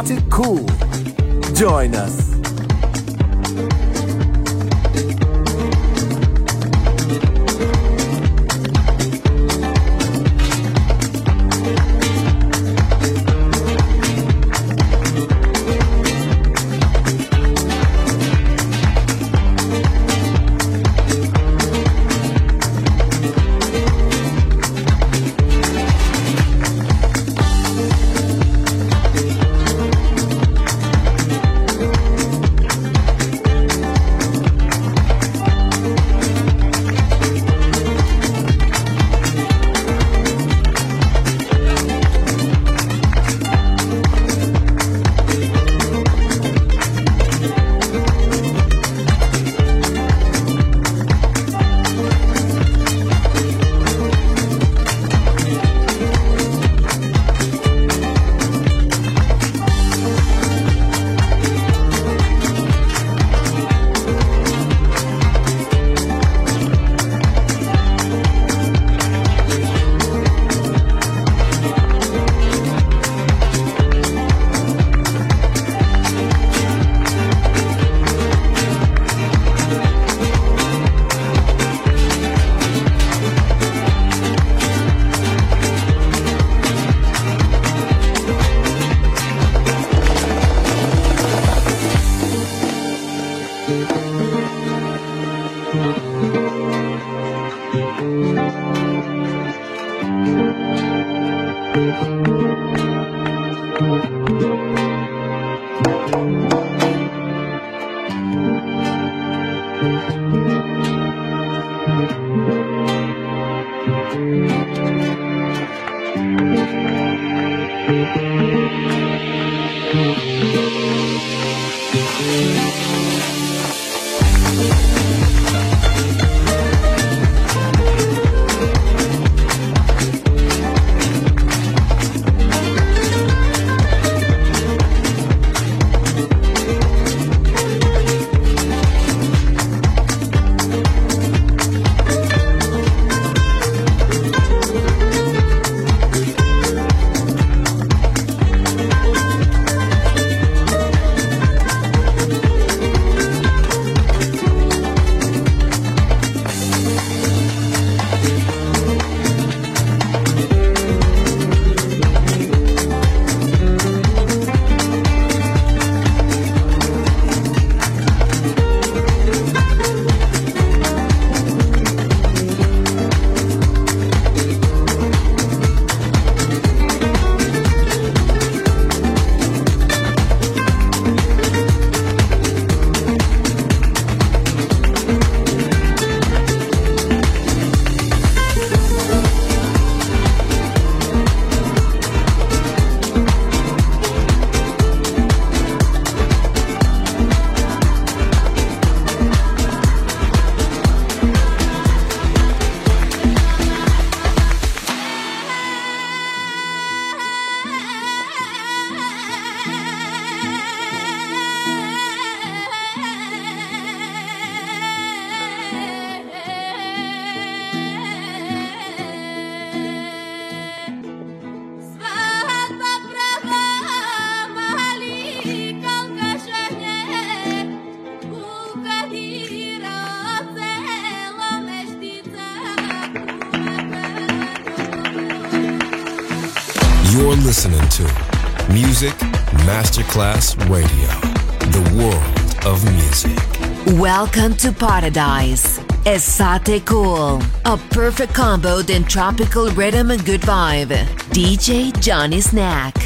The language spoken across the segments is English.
Exotic Cool. Join us. Masterclass Radio, the world of music. Welcome to Paradise. Esoticool, a perfect combo in tropical rhythm and good vibe. DJ Johnny Snack.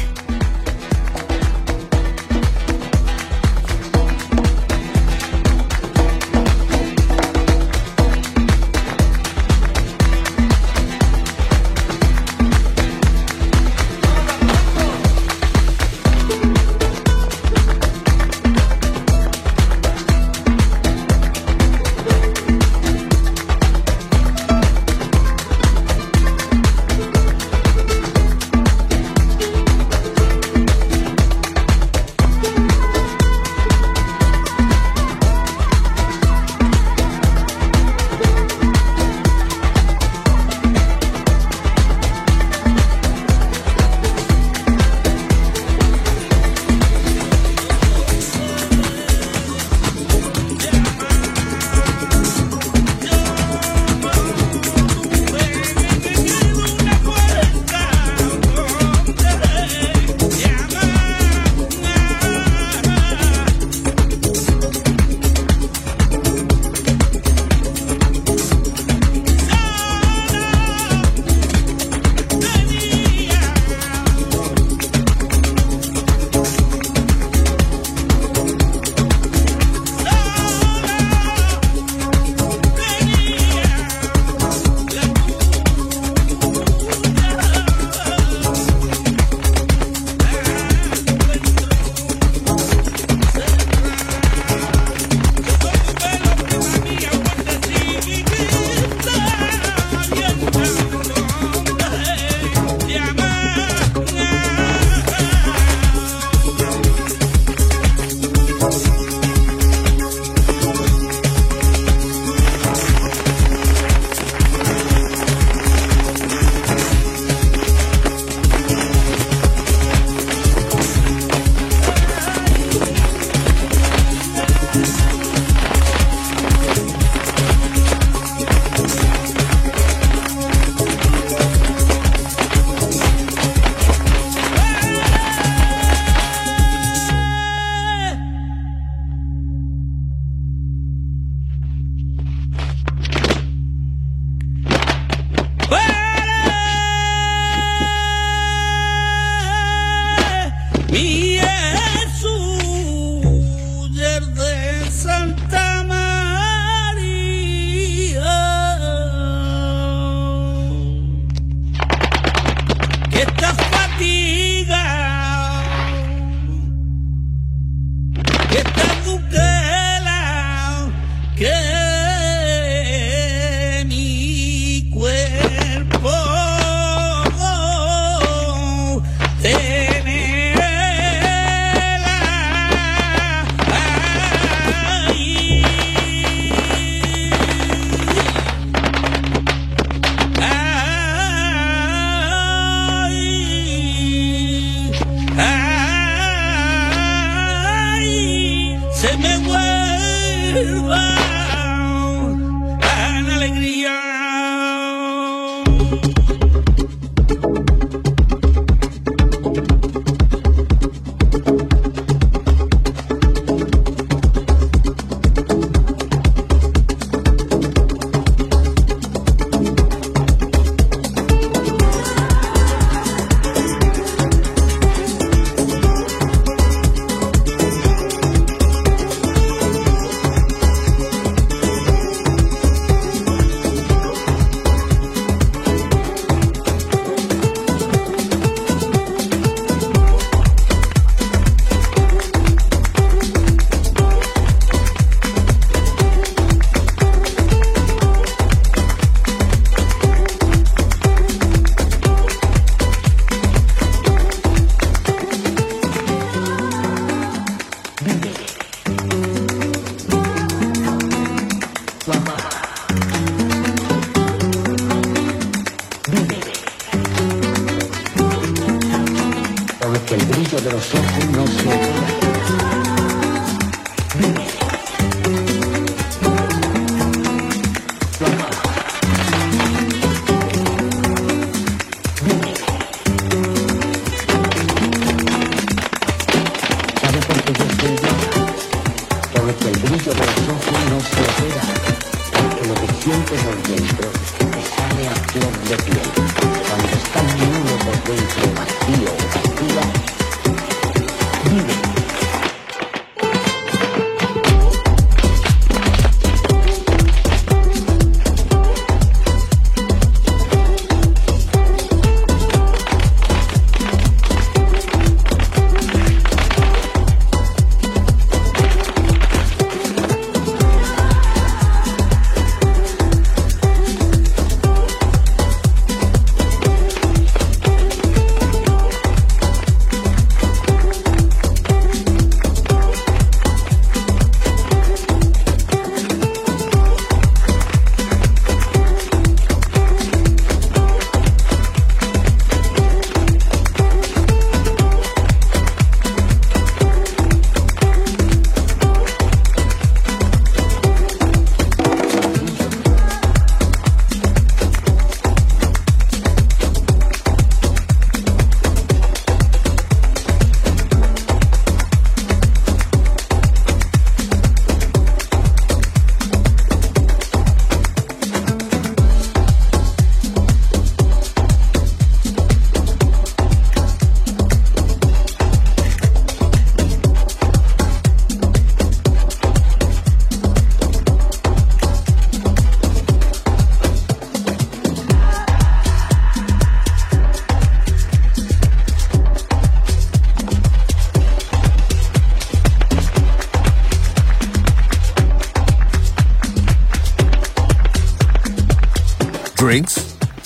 federação, não senhor.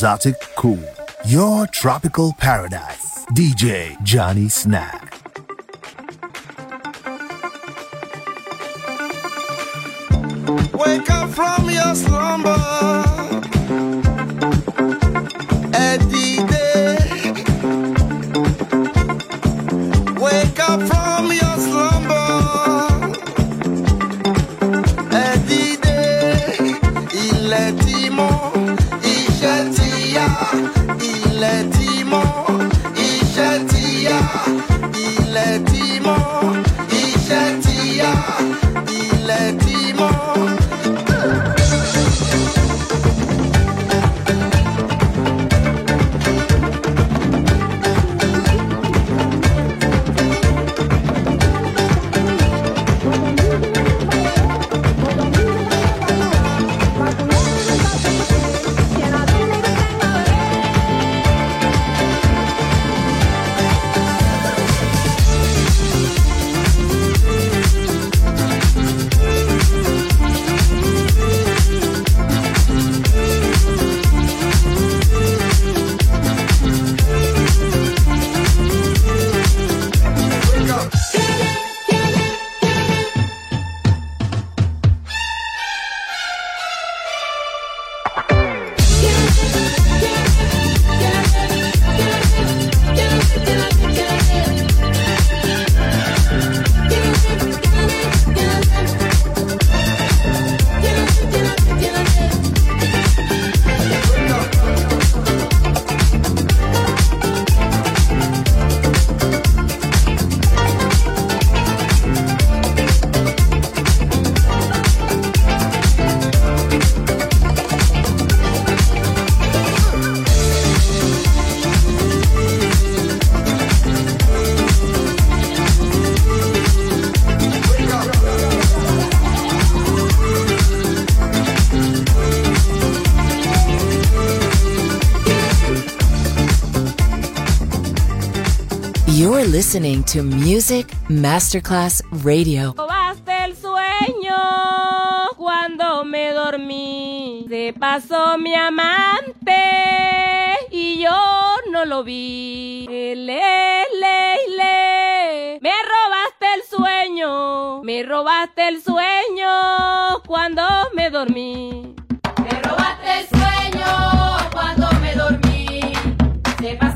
exotic cool. Your tropical paradise. DJ Johnny Snack. Wake up from your slumber. millet listening to Music Masterclass Radio. Hasta el sueño cuando me dormí. Se pasó mi amante y yo no lo vi. Le, le, le. Me robaste el sueño. Me robaste el sueño cuando me dormí. Me robaste el sueño cuando me dormí. Se pasó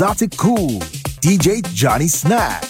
Exotic Cool, DJ Johnny Snack.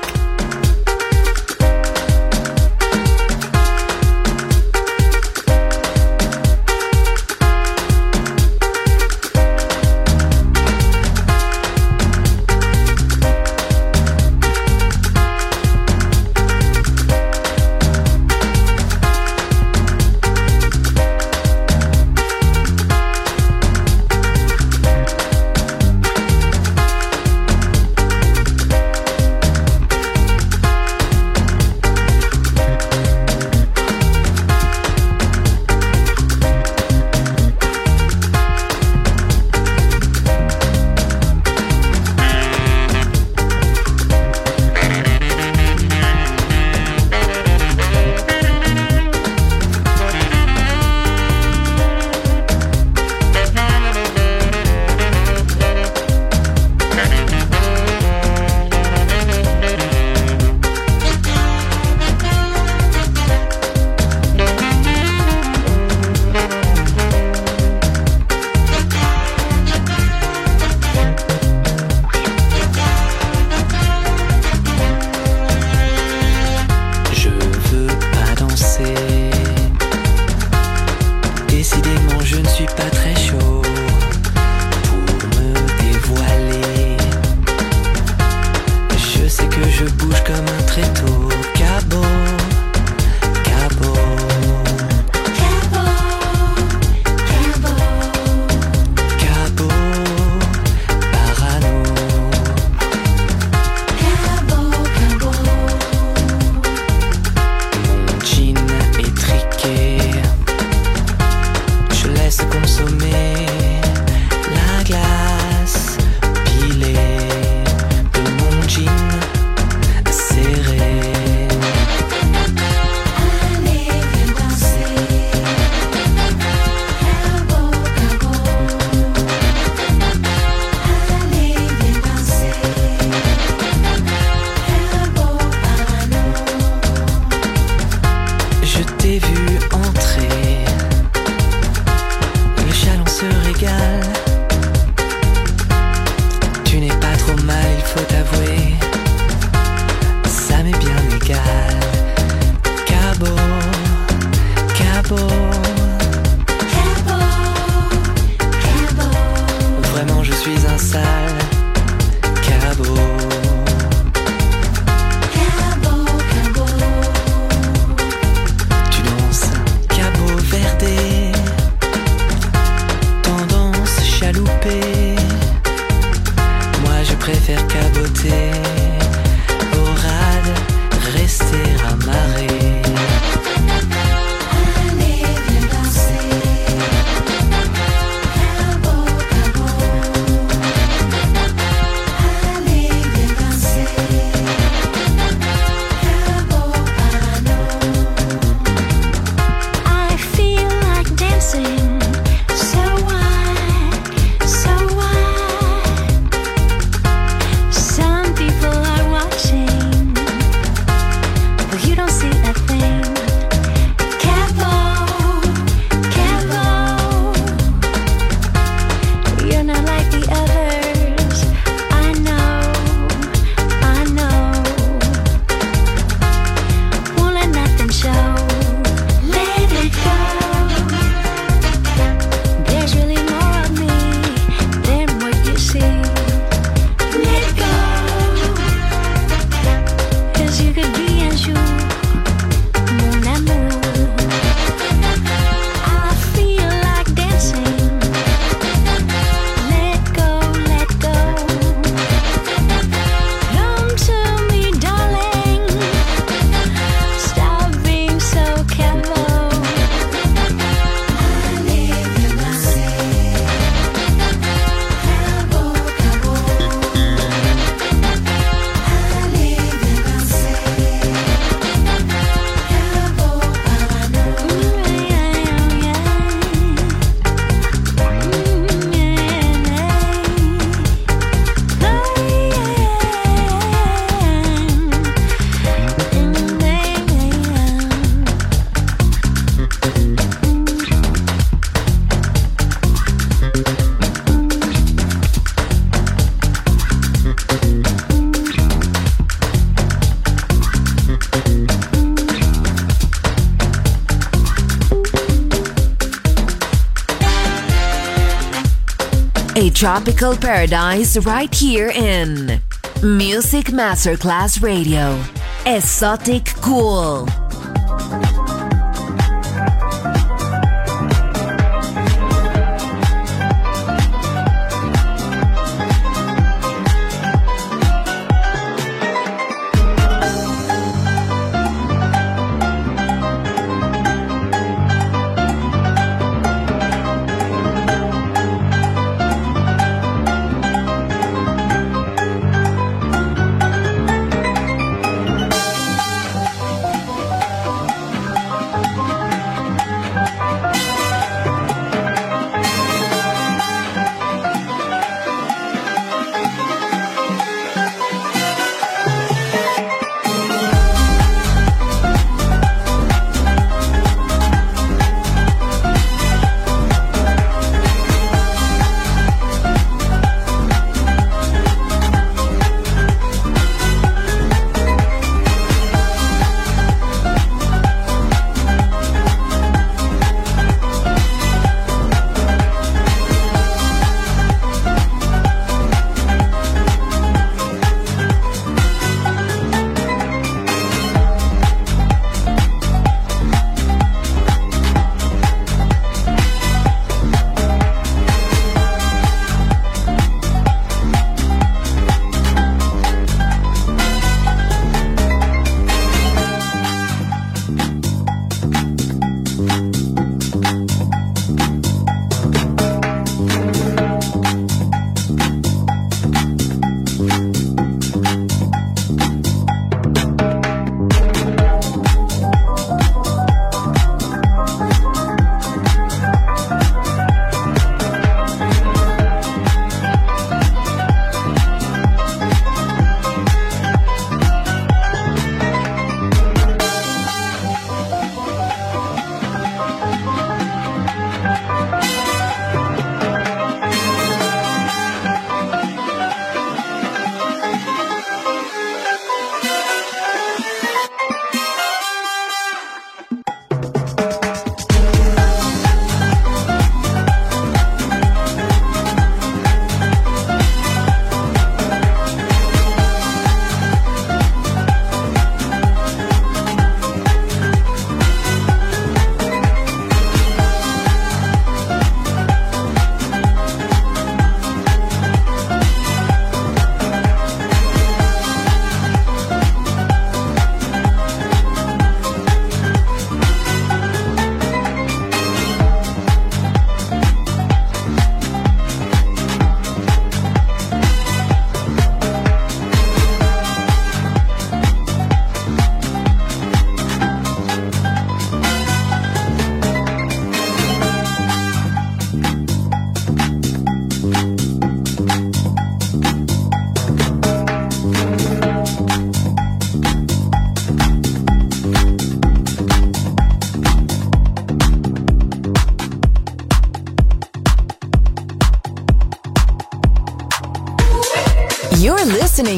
Tropical paradise right here in Music Masterclass Radio. Exotic Cool.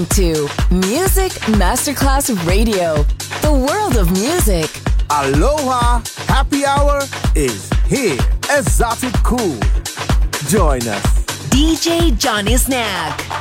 Listening to Music Masterclass Radio, the world of music. Aloha Happy Hour is here. Exotic Cool. Join us. DJ Johnny Snack.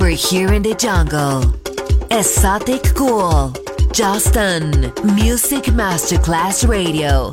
Over here in the jungle. Esoticool. Justin. Music Masterclass Radio.